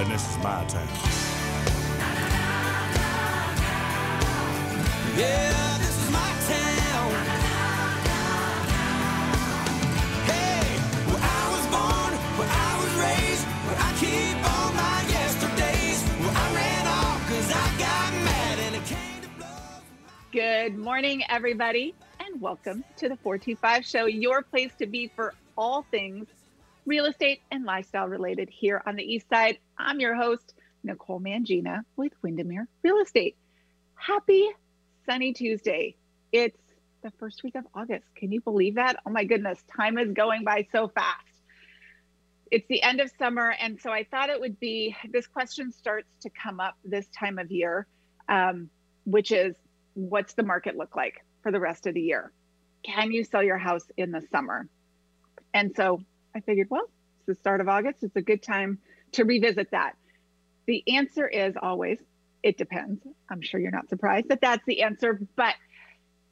and this is my town. Yeah, this is my town. Hey, where I was born, where I was raised, where I keep all my yesterdays, where I ran off 'cause I got mad and it came to blows. Good morning, everybody, and welcome to the 425 Show, your place to be for all things real estate and lifestyle related here on the East Side. I'm your host, Nicole Mangina with Windermere Real Estate. Happy sunny Tuesday. It's the first week of August. Can you believe that? Oh my goodness, time is going by so fast. It's the end of summer, and so I thought it would be this question starts to come up this time of year, um, which is what's the market look like for the rest of the year? Can you sell your house in the summer? And so I figured, well, it's the start of August. It's a good time to revisit that. The answer is always, it depends. I'm sure you're not surprised that that's the answer. But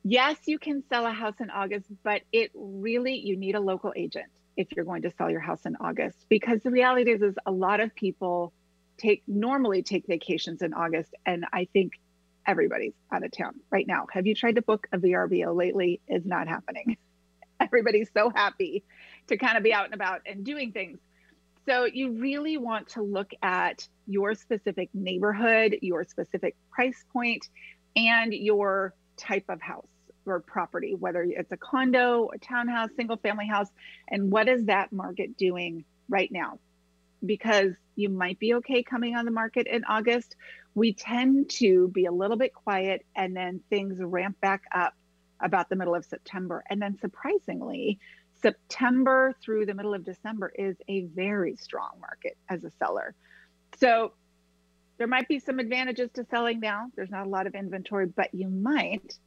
yes, you can sell a house in August, but it really, you need a local agent if you're going to sell your house in August. Because the reality is, is a lot of people take normally take vacations in August. And I think everybody's out of town right now. Have you tried to book a VRBO lately? It's not happening. Everybody's so happy to kind of be out and about and doing things. So you really want to look at your specific neighborhood, your specific price point, and your type of house or property, whether it's a condo, a townhouse, single family house, and what is that market doing right now? Because you might be okay coming on the market in August. We tend to be a little bit quiet and then things ramp back up about the middle of September. And then surprisingly, September through the middle of December is a very strong market as a seller. So there might be some advantages to selling now. There's not a lot of inventory, but you might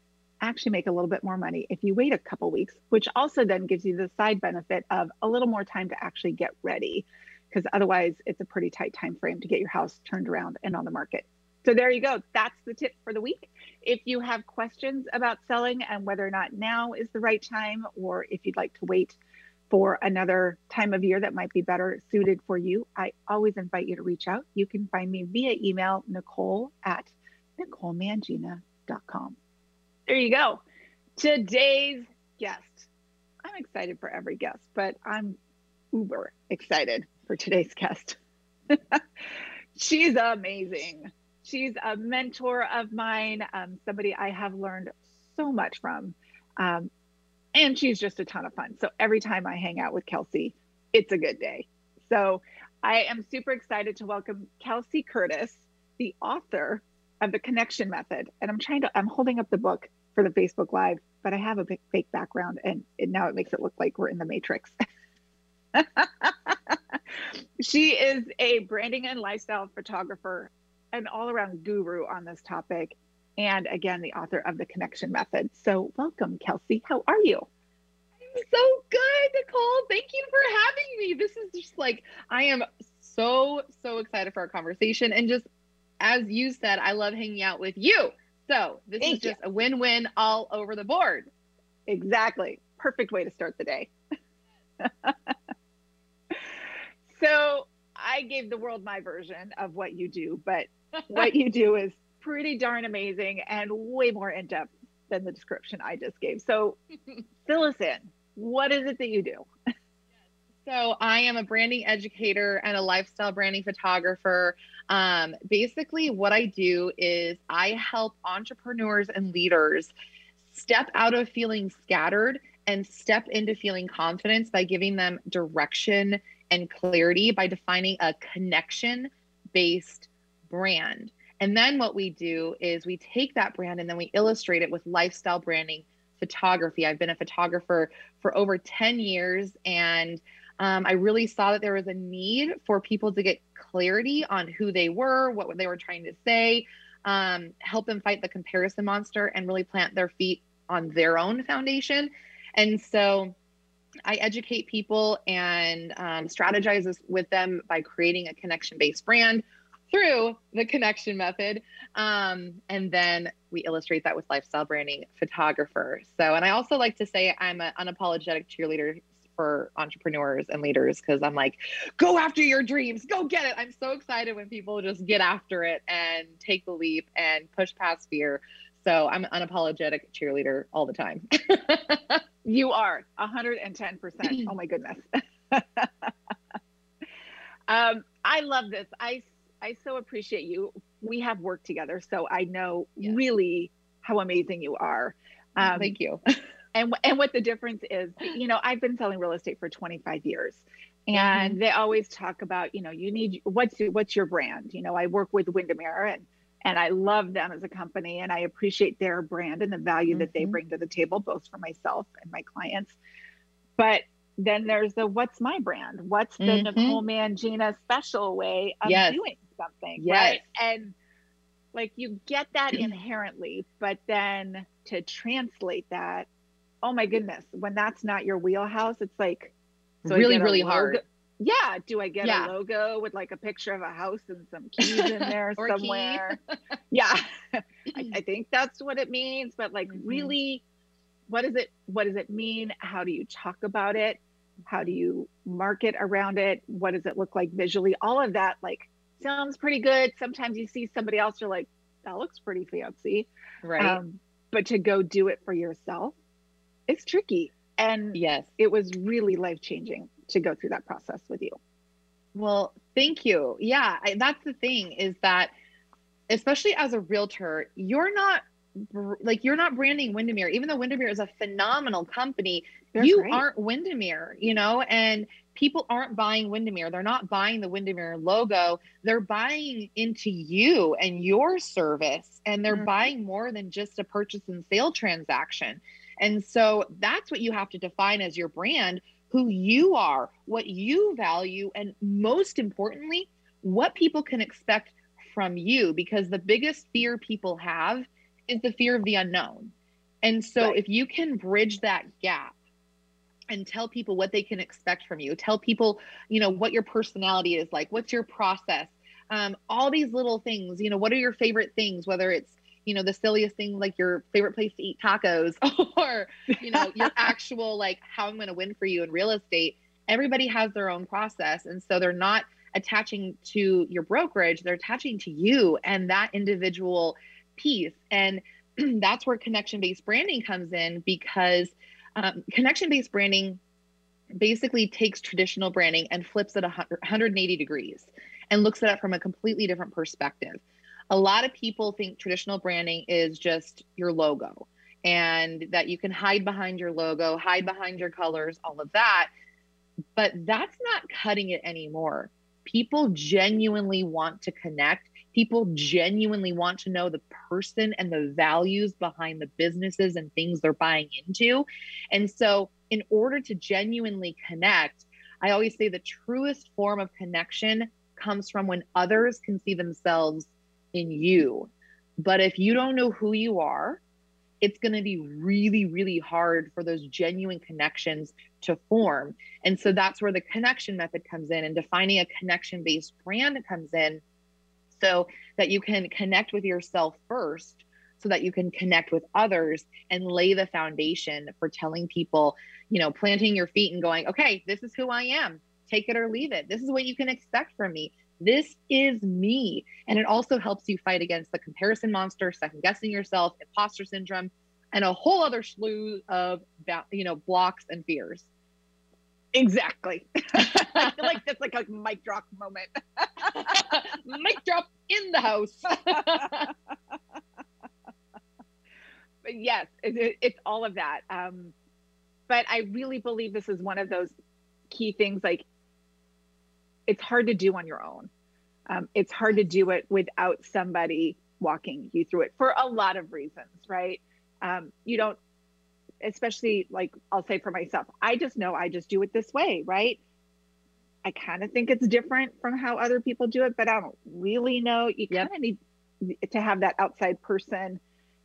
actually make a little bit more money if you wait a couple weeks, which also then gives you the side benefit of a little more time to actually get ready because otherwise it's a pretty tight time frame to get your house turned around and on the market. So there you go. That's the tip for the week. If you have questions about selling and whether or not now is the right time, or if you'd like to wait for another time of year that might be better suited for you, I always invite you to reach out. You can find me via email, nicole at nicolemangina.com. There you go. Today's guest. I'm excited for every guest, but I'm uber excited for today's guest. She's amazing. She's a mentor of mine, um, somebody I have learned so much from. Um, and she's just a ton of fun. So every time I hang out with Kelsey, it's a good day. So I am super excited to welcome Kelsey Kurtis, the author of the Connection Method. And I'm trying to, I'm holding up the book for the Facebook Live, but I have a big fake background and it, now it makes it look like we're in the Matrix. she is a branding and lifestyle photographer, an all around guru on this topic. And again, the author of the Connection Method. So, welcome, Kelsey. How are you? I'm so good, Nicole. Thank you for having me. This is just like, I am so, so excited for our conversation. And just as you said, I love hanging out with you. So, this Thank is just a win win all over the board. Exactly. Perfect way to start the day. so, I gave the world my version of what you do, but what you do is pretty darn amazing and way more in depth than the description I just gave. So, fill us in. What is it that you do? So, I am a branding educator and a lifestyle branding photographer. Um, basically, what I do is I help entrepreneurs and leaders step out of feeling scattered and step into feeling confidence by giving them direction and clarity by defining a connection based brand. And then what we do is we take that brand and then we illustrate it with lifestyle branding photography. I've been a photographer for over 10 years and um, I really saw that there was a need for people to get clarity on who they were, what they were trying to say, um, help them fight the comparison monster, and really plant their feet on their own foundation. And so I educate people and um, strategize with them by creating a connection based brand through the connection method. Um, and then we illustrate that with lifestyle branding photographer. So, and I also like to say I'm an unapologetic cheerleader for entrepreneurs and leaders because I'm like, go after your dreams, go get it. I'm so excited when people just get after it and take the leap and push past fear. So I'm an unapologetic cheerleader all the time. You are 110%. oh my goodness. um, I love this. I I so appreciate you. We have worked together, so I know really how amazing you are. Um, Thank you. and and what the difference is you know i've been selling real estate for 25 years and they always talk about you know you need what's your, what's your brand you know i work with windermere and and i love them as a company and i appreciate their brand and the value that they Mhm. bring to the table both for myself and my clients but then there's the what's my brand what's the Mhm. nicole mangina special way of Yes. doing something Yes. right and like you get that inherently but then to translate that oh my goodness when that's not your wheelhouse it's like so really, really logo- hard. yeah do i get Yeah. a logo with like a picture of a house and some keys in there Or a key. somewhere yeah I, I think that's what it means but like Mhm. really what does it what does it mean how do you talk about it how do you market around it what does it look like visually all of that like sounds pretty good sometimes you see somebody else you're like that looks pretty fancy Right. um, but to go do it for yourself it's tricky and yes. it was really life changing to go through that process with you Well, thank you. Yeah, I, that's the thing is that, especially as a realtor, you're not like you're not branding Windermere, even though Windermere is a phenomenal company. They're you great. aren't Windermere, you know, and people aren't buying Windermere. They're not buying the Windermere logo. They're buying into you and your service, and they're Mhm. buying more than just a purchase and sale transaction. And so that's what you have to define as your brand who you are, what you value, and most importantly, what people can expect from you. Because the biggest fear people have is the fear of the unknown. And so Right. if you can bridge that gap, and tell people what they can expect from you. Tell people you know what your personality is like what's your process um, all these little things you know what are your favorite things whether it's you know the silliest thing like your favorite place to eat tacos or you know your actual like how i'm going to win for you in real estate. Everybody has their own process and so they're not attaching to your brokerage they're attaching to you and that individual piece. And that's where connection based branding comes in because um, connection based branding basically takes traditional branding and flips it a 180 degrees and looks at it from a completely different perspective. A lot of people think traditional branding is just your logo and that you can hide behind your logo, hide behind your colors, all of that. But that's not cutting it anymore. People genuinely want to connect. People genuinely want to know the person and the values behind the businesses and things they're buying into. And so, in order to genuinely connect, I always say the truest form of connection comes from when others can see themselves in you. But if you don't know who you are, it's going to be really, really hard for those genuine connections to form. And so that's where the connection method comes in and defining a connection based brand comes in so that you can connect with yourself first so that you can connect with others and lay the foundation for telling people, you know, planting your feet and going, okay, this is who I am. Take it or leave it. This is what you can expect from me. This is me. And it also helps you fight against the comparison monster, second guessing yourself, imposter syndrome, and a whole other slew of, you know, blocks and fears. Exactly i feel like that's like a mic drop moment Mic drop in the house. but yes, it, it- it's all of that. Um, but I really believe this is one of those key things. Like, it's hard to do on your own. Um, it's hard to do it without somebody walking you through it for a lot of reasons, right? Um, you don't, especially like I'll say for myself, I just know I just do it this way, right? I kind of think it's different from how other people do it, but I don't really know. You Yep. kind of need to have that outside person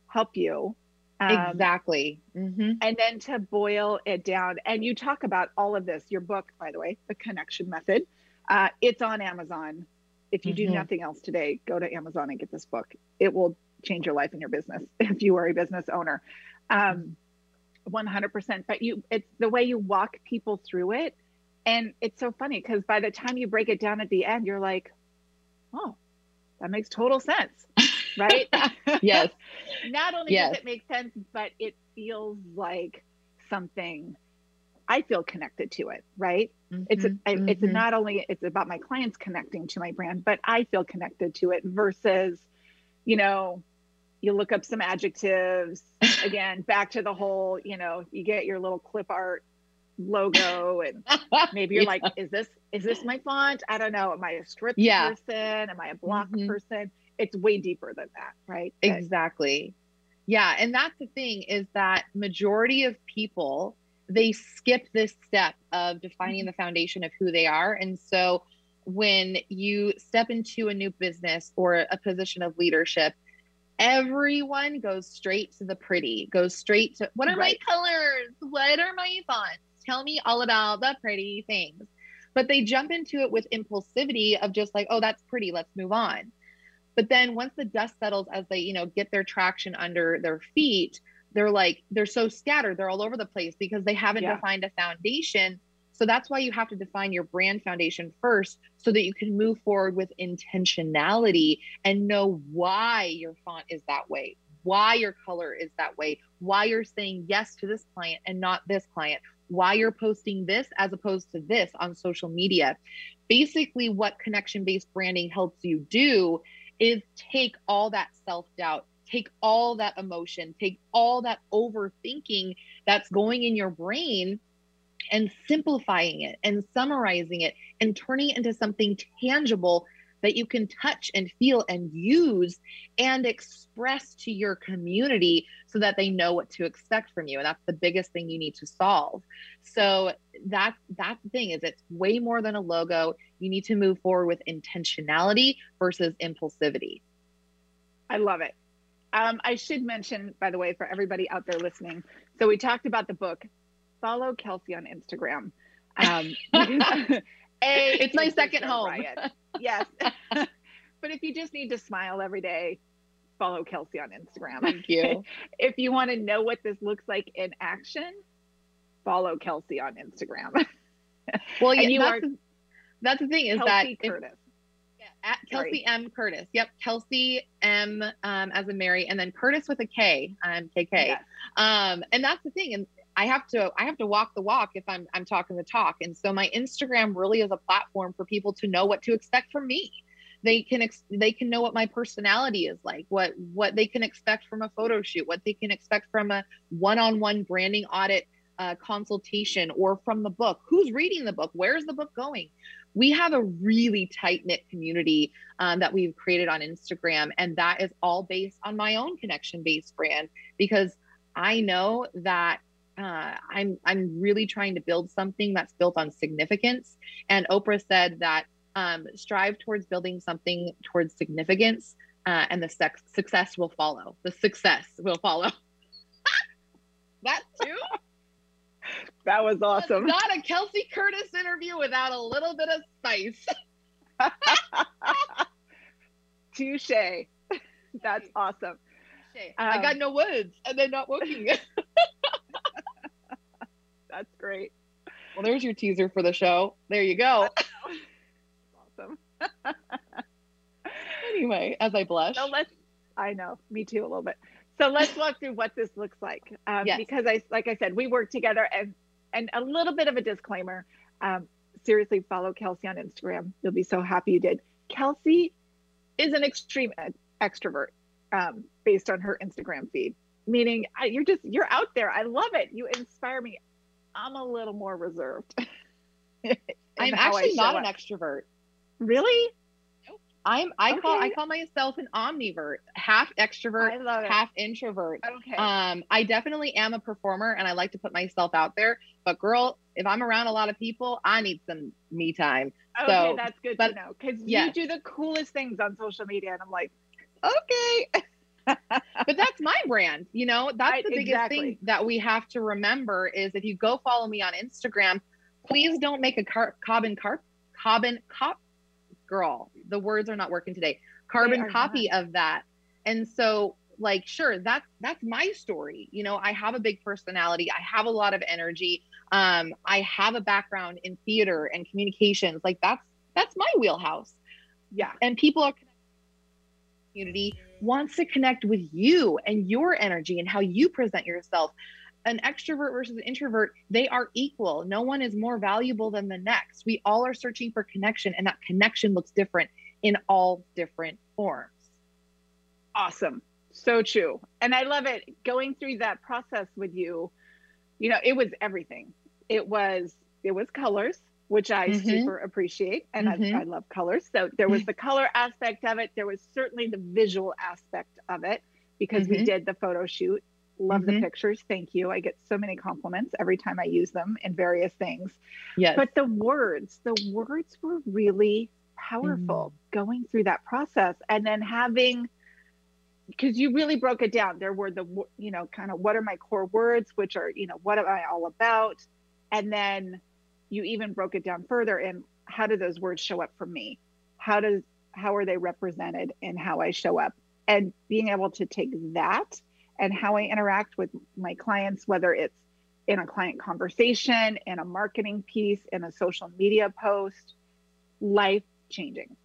help you. Um, exactly. hmm and then to boil it down and you talk about all of this your book by the way the connection method uh, it's on amazon if you do Mhm. nothing else today go to amazon and get this book it will change your life and your business if you are a business owner um, 100% but you it's the way you walk people through it and it's so funny because by the time you break it down at the end you're like oh that makes total sense right yes. not only Yes. does it make sense but it feels like something i feel connected to it right it's a, Mhm, it's not only it's about my clients connecting to my brand but i feel connected to it versus you know you look up some adjectives again back to the whole you know you get your little clip art logo and maybe you're Yeah. like is this is this my font i don't know am i a script Yeah. person am i a block Mhm. person it's way deeper than that right Exactly. Yeah, and that's the thing is that majority of people they skip this step of defining the foundation of who they are and so when you step into a new business or a position of leadership everyone goes straight to the pretty goes straight to what are Right. my colors what are my fonts tell me all about the pretty things but they jump into it with impulsivity of just like oh that's pretty let's move on but then once the dust settles as they you know get their traction under their feet they're like they're so scattered they're all over the place because they haven't Yeah. defined a foundation so that's why you have to define your brand foundation first so that you can move forward with intentionality and know why your font is that way why your color is that way why you're saying yes to this client and not this client why you're posting this as opposed to this on social media. Basically what connection based branding helps you do is take all that self doubt, take all that emotion, take all that overthinking that's going in your brain and simplifying it and summarizing it and turning it into something tangible that you can touch and feel and use and express to your community so that they know what to expect from you and that's the biggest thing you need to solve so that's that's the thing is it's way more than a logo you need to move forward with intentionality versus impulsivity I love it. Um, I should mention, by the way, for everybody out there listening. So we talked about the book. Follow Kelsey on Instagram. Um, a, It's my second home. riot. Yes, but if you just need to smile every day, follow Kelsey on Instagram. thank you If you want to know what this looks like in action, follow Kelsey on Instagram. well yeah you that's, are the, that's the thing is that Kelsey if- Kurtis. Yeah, at Sorry. Kelsey M. Kurtis. Yep, Kelsey M. Um, as a Mary, and then Kurtis with a K. Um, KK. Yes. Um, and that's the thing. And I have to I have to walk the walk if I'm I'm talking the talk. And so my Instagram really is a platform for people to know what to expect from me. They can ex- they can know what my personality is like, what what they can expect from a photo shoot, what they can expect from a one-on-one branding audit uh, consultation, or from the book. Who's reading the book? Where's the book going? we have a really tight knit community um, that we've created on Instagram, and that is all based on my own connection based brand because I know that uh, I'm I'm really trying to build something that's built on significance. And Oprah said that um, strive towards building something towards significance, uh, and the sex- success will follow. The success will follow. that too. That was awesome. Not a Kelsey Kurtis interview without a little bit of spice. Touche. That's awesome. I Um, got no words, and they're not working. That's great. well, there's your teaser for the show. There you go. Awesome. Anyway, as I blush. So let's. I know. Me too, a little bit. So let's walk through what this looks like. Um, Yes. Because I, like I said, we work together, and and a little bit of a disclaimer. Um, seriously, follow Kelsey on Instagram. You'll be so happy you did. Kelsey is an extreme extrovert, um, based on her Instagram feed. Meaning, I, you're just you're out there. I love it. You inspire me. I'm a little more reserved. I'm actually not an up. extrovert. Really. I'm I call I call myself an omnivert, half extrovert, I love it. half introvert. Okay. Um, I definitely am a performer and I like to put myself out there. But girl, if I'm around a lot of people, I need some me time. Okay, So, that's good but- to know because yes. you do the coolest things on social media, and I'm like, okay, but that's my brand you know? That's Right, the biggest exactly. thing that we have to remember is if you go follow me on instagram please don't make a car- carbon car- carbon cop girl the words are not working today. Carbon copy of that. And so like sure that's that's my story you know? I have a big personality. I have a lot of energy. Um i have a background in theater and communications. Like that's that's my wheelhouse. Yeah. and people are community wants to connect with you and your energy and how you present yourself an extrovert versus an introvert they are equal no one is more valuable than the next we all are searching for connection and that connection looks different in all different forms Awesome. So true. And I love it going through that process with you. You know, it was everything. It was it was colors, which I Mhm. super appreciate and Mhm. I, I love colors. So there was the color aspect of it. There was certainly the visual aspect of it because we Mhm. did the photo shoot. Love the Mhm. pictures. Thank you. I get so many compliments every time I use them in various things. yes But the words, the words were really powerful going through that process and then having because you really broke it down. There were the you know kind of what are my core words, which are you know what am I all about, and then you even broke it down further and how do those words show up for me? How does how are they represented in how I show up? And being able to take that and how I interact with my clients, whether it's in a client conversation, in a marketing piece, in a social media post, life changing.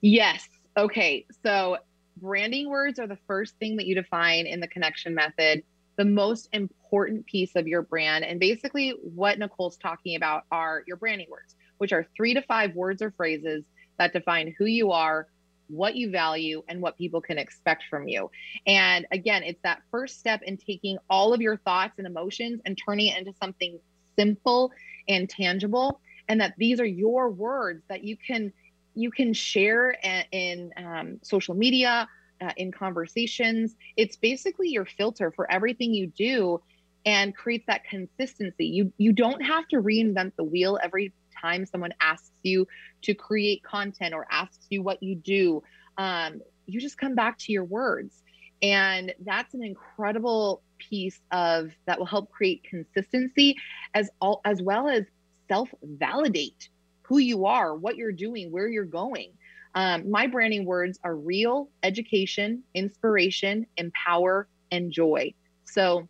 Yes. Okay. So branding words are the first thing that you define in the connection method, the most important piece of your brand. And basically, what Nicole's talking about are your branding words, which are three to five words or phrases that define who you are, what you value, and what people can expect from you. And again, it's that first step in taking all of your thoughts and emotions and turning it into something simple and tangible. And that these are your words that you can you can share a- in um, social media, uh, in conversations. It's basically your filter for everything you do, and creates that consistency. You you don't have to reinvent the wheel every time someone asks you to create content or asks you what you do. Um, you just come back to your words, and that's an incredible piece of that will help create consistency as all as well as self validate who you are, what you're doing, where you're going. Um, my branding words are real, education, inspiration, empower, and joy. So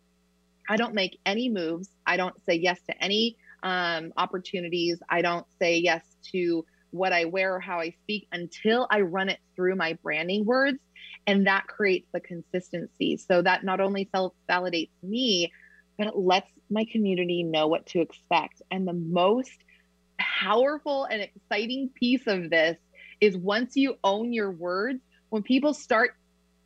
I don't make any moves. I don't say yes to any um, opportunities. I don't say yes to what I wear or how I speak until I run it through my branding words. And that creates the consistency. So that not only self validates me, but it lets my community know what to expect. And the most powerful and exciting piece of this is once you own your words, when people start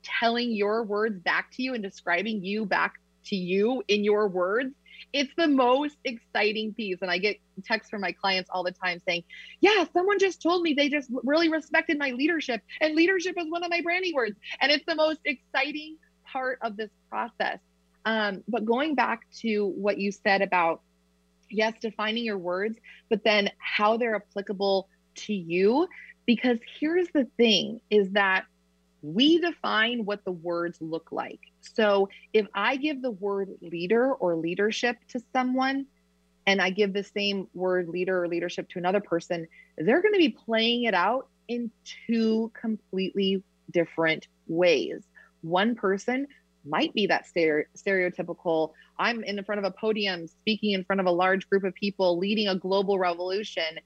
telling your words back to you and describing you back to you in your words, it's the most exciting piece. And I get texts from my clients all the time saying, Yeah, someone just told me they just really respected my leadership, and leadership is one of my branding words. And it's the most exciting part of this process. Um, but going back to what you said about, yes, defining your words, but then how they're applicable to you. Because here's the thing is that we define what the words look like. So if I give the word leader or leadership to someone, and I give the same word leader or leadership to another person, they're going to be playing it out in two completely different ways. One person might be that stereotypical I'm in front of a podium speaking in front of a large group of people leading a global revolution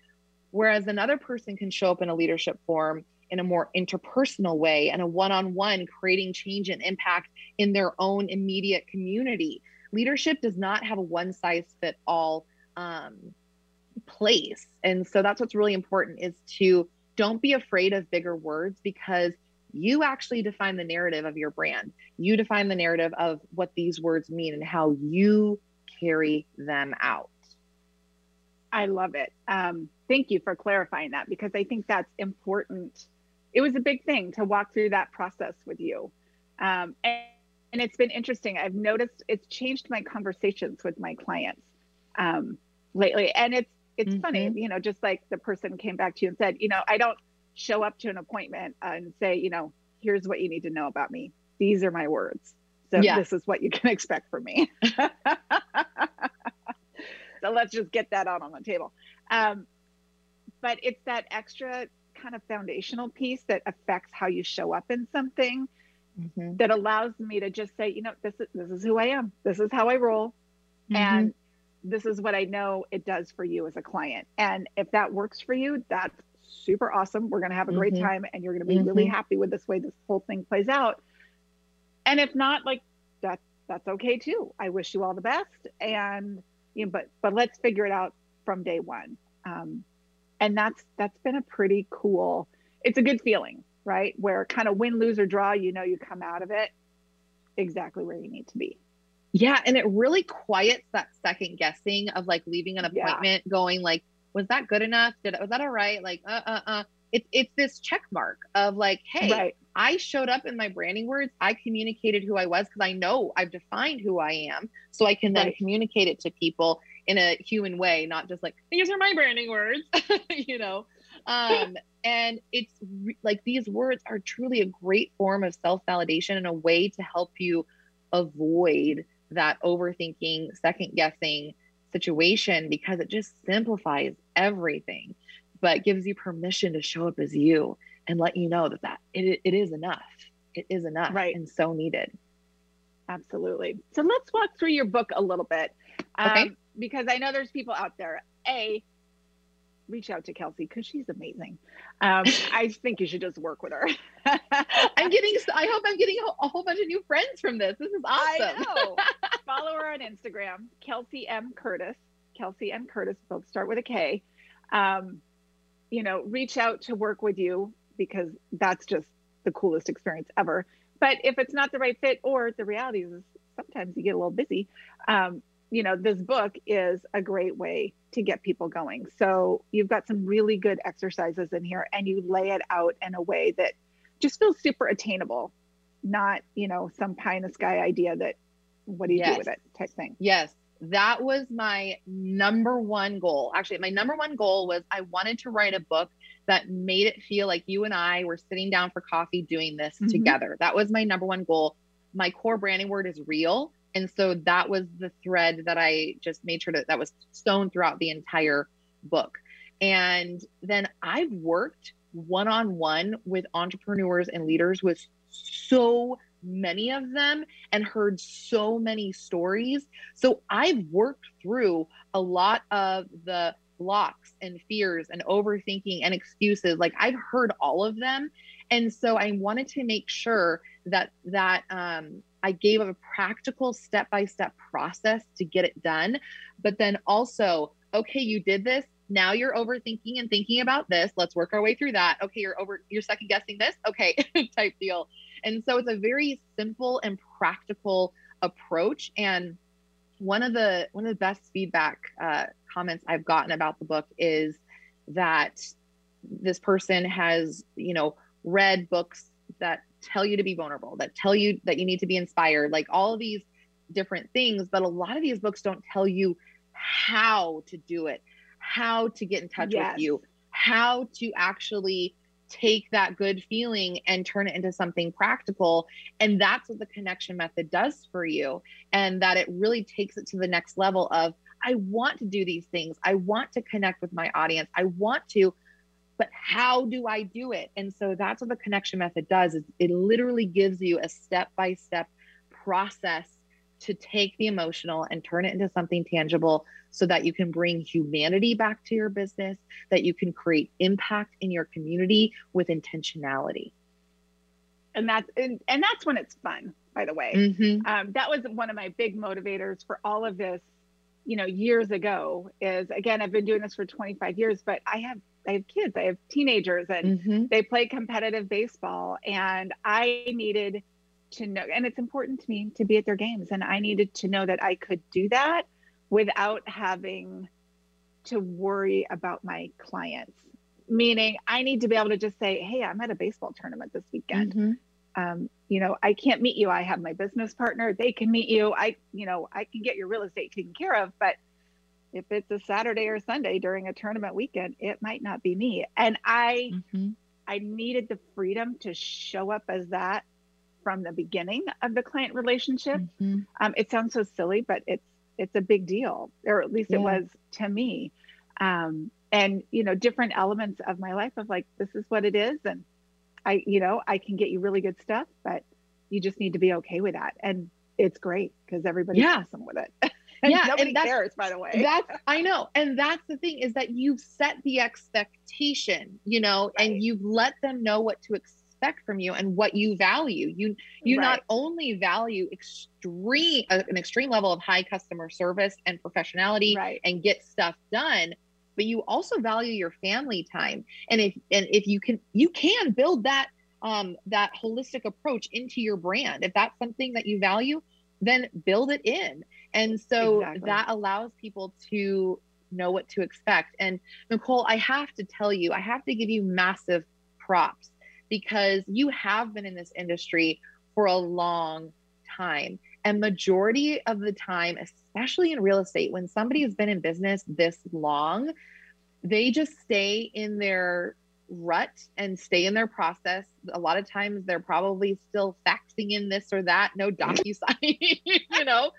whereas another person can show up in a leadership form in a more interpersonal way and a one-on-one creating change and impact in their own immediate community leadership does not have a one size fit all um, place and so that's what's really important is to don't be afraid of bigger words because you actually define the narrative of your brand you define the narrative of what these words mean and how you carry them out I love it. Um, thank you for clarifying that because I think that's important. It was a big thing to walk through that process with you. Um, and, and it's been interesting. I've noticed it's changed my conversations with my clients um, lately. And it's it's funny, you know, just like the person came back to you and said, you know, I don't show up to an appointment and say, you know, here's what you need to know about me. These are my words. So Yeah. this is what you can expect from me. so let's just get that out on the table. Um, but it's that extra kind of foundational piece that affects how you show up in something Mhm. that allows me to just say, you know, this is this is who I am. This is how I roll. And this is what I know it does for you as a client. And if that works for you, that's super awesome. We're going to have a great Mhm. time and you're going to be really Mhm. happy with this way this whole thing plays out. And if not, like that that's okay too. I wish you all the best and you know, but but let's figure it out from day one. Um, and that's that's been a pretty cool. It's a good feeling, right? Where kind of win, lose or draw, you know, you come out of it exactly where you need to be. Yeah, and it really quiets that second guessing of like leaving an Yeah. appointment, going like, was that good enough? Did was that all right? Like, uh, uh, uh. It's it's this check mark of like, hey, Right. I showed up in my branding words. I communicated who I was because I know I've defined who I am, so I can then Right. communicate it to people in a human way, not just like these are my branding words, you know. Um, and it's re- like these words are truly a great form of self validation and a way to help you avoid that overthinking, second guessing situation because it just simplifies everything, but gives you permission to show up as you and let you know that that it, it is enough. It is enough Right. and so needed. Absolutely. So let's walk through your book a little bit. Um, Okay. Because I know there's people out there. A, reach out to Kelsey because she's amazing. Um, I think you should just work with her. I'm getting, I hope I'm getting a whole bunch of new friends from this. This is awesome. I know. Follow her on Instagram, Kelsey M. Kurtis. Kelsey M. Kurtis, both start with a K. Um, you know, reach out to work with you because that's just the coolest experience ever. But if it's not the right fit, or the reality is sometimes you get a little busy, um, you know, this book is a great way to get people going. So you've got some really good exercises in here, and you lay it out in a way that just feels super attainable, not, you know, some pie in the sky idea that what do you do with it type thing. Yes, that was my number one goal. Actually, my number one goal was I wanted to write a book that made it feel like you and I were sitting down for coffee doing this Mhm. together. That was my number one goal. My core branding word is real. And so that was the thread that I just made sure that that was sewn throughout the entire book. And then I've worked one on one with entrepreneurs and leaders with so many of them and heard so many stories. So I've worked through a lot of the blocks and fears and overthinking and excuses. Like I've heard all of them. And so I wanted to make sure that that um, I gave a practical step-by-step process to get it done. But then also, okay, you did this. Now you're overthinking and thinking about this. Let's work our way through that. Okay, you're over you're second guessing this. Okay, type deal. And so it's a very simple and practical approach. And one of the one of the best feedback uh, comments I've gotten about the book is that this person has, you know, read books that tell you to be vulnerable, that tell you that you need to be inspired, like all of these different things. But a lot of these books don't tell you how to do it, how to get in touch Yes. with you, how to actually take that good feeling and turn it into something practical. And that's what the connection method does for you. And that it really takes it to the next level of, I want to do these things. I want to connect with my audience. I want to, but how do I do it? And so that's what the connection method does is it literally gives you a step-by-step process to take the emotional and turn it into something tangible so that you can bring humanity back to your business, that you can create impact in your community with intentionality. And that's and, and that's when it's fun, by the way. Mhm. um, that was one of my big motivators for all of this you know years ago is again i've been doing this for 25 years but i have i have kids i have teenagers and Mhm. they play competitive baseball and i needed to know and it's important to me to be at their games and i needed to know that i could do that without having to worry about my clients meaning i need to be able to just say hey i'm at a baseball tournament this weekend Mhm. um, you know, I can't meet you. I have my business partner. They can meet you. I, you know, I can get your real estate taken care of. But if it's a Saturday or Sunday during a tournament weekend, it might not be me. And I, Mhm. I needed the freedom to show up as that from the beginning of the client relationship. Mhm. Um, it sounds so silly, but it's it's a big deal, or at least it was to me. Um, and you know, different elements of my life of like, this is what it is, and I, you know, I can get you really good stuff, but you just need to be okay with that. And it's great because everybody's Yeah. awesome with it. and Yeah, and nobody that's- cares, by the way. that's i know and that's the thing is that you've set the expectation you know Right. and you've let them know what to expect from you and what you value you you not only value extreme uh, an extreme level of high customer service and professionality right. and get stuff done but you also value your family time and if and if you can you can build that um that holistic approach into your brand if that's something that you value then build it in and so Exactly. that allows people to know what to expect. And nicole i have to tell you i have to give you massive props because you have been in this industry for a long time. And majority of the time especially in real estate when somebody has been in business this long they just stay in their rut and stay in their process. A lot of times they're probably still faxing in this or that no docu docusign you know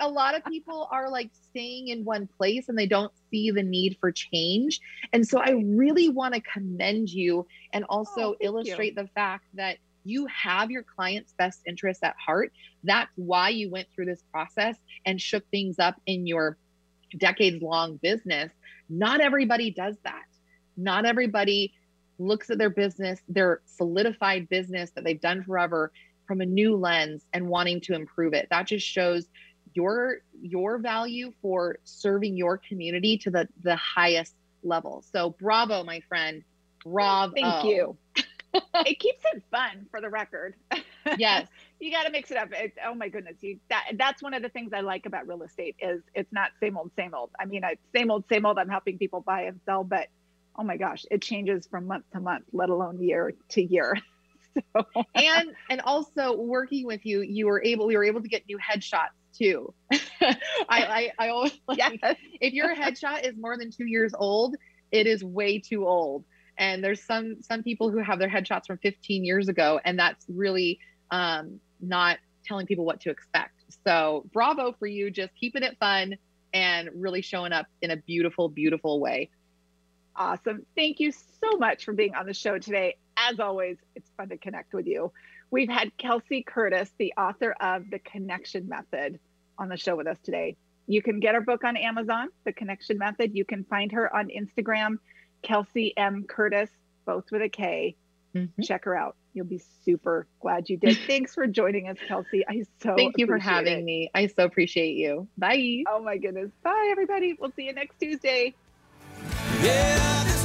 a lot of people are like staying in one place and they don't see the need for change. And so i really want to commend you and also Oh, thank you. illustrate the fact that you have your client's best interests at heart. That's why you went through this process and shook things up in your decades long business. Not everybody does that. Not everybody looks at their business their solidified business that they've done forever from a new lens and wanting to improve it. That just shows your your value for serving your community to the the highest level so bravo my friend bravo Thank you. it keeps it fun for the record. yes you got to mix it up. It, oh my goodness, you that that's one of the things I like about real estate is it's not same old same old. I mean, it's same old same old. I'm helping people buy and sell, but oh my gosh, it changes from month to month, let alone year to year. So and and also working with you you were able we were able to get new headshots too i i, I always like, yes, if your headshot is more than two years old it is way too old and there's some some people who have their headshots from 15 years ago and that's really um not telling people what to expect so bravo for you just keeping it fun and really showing up in a beautiful beautiful way awesome. Thank you so much for being on the show today. As always, it's fun to connect with you. We've had Kelsey Kurtis, the author of The Connection Method, on the show with us today. You can get her book on Amazon, The Connection Method. You can find her on Instagram, Kelsey M. Kurtis, both with a K. Mhm. Check her out. You'll be super glad you did. Thanks for joining us, Kelsey. I so thank you for having it. me i so appreciate you bye Oh my goodness. Bye, everybody. We'll see you next Tuesday. Yeah, this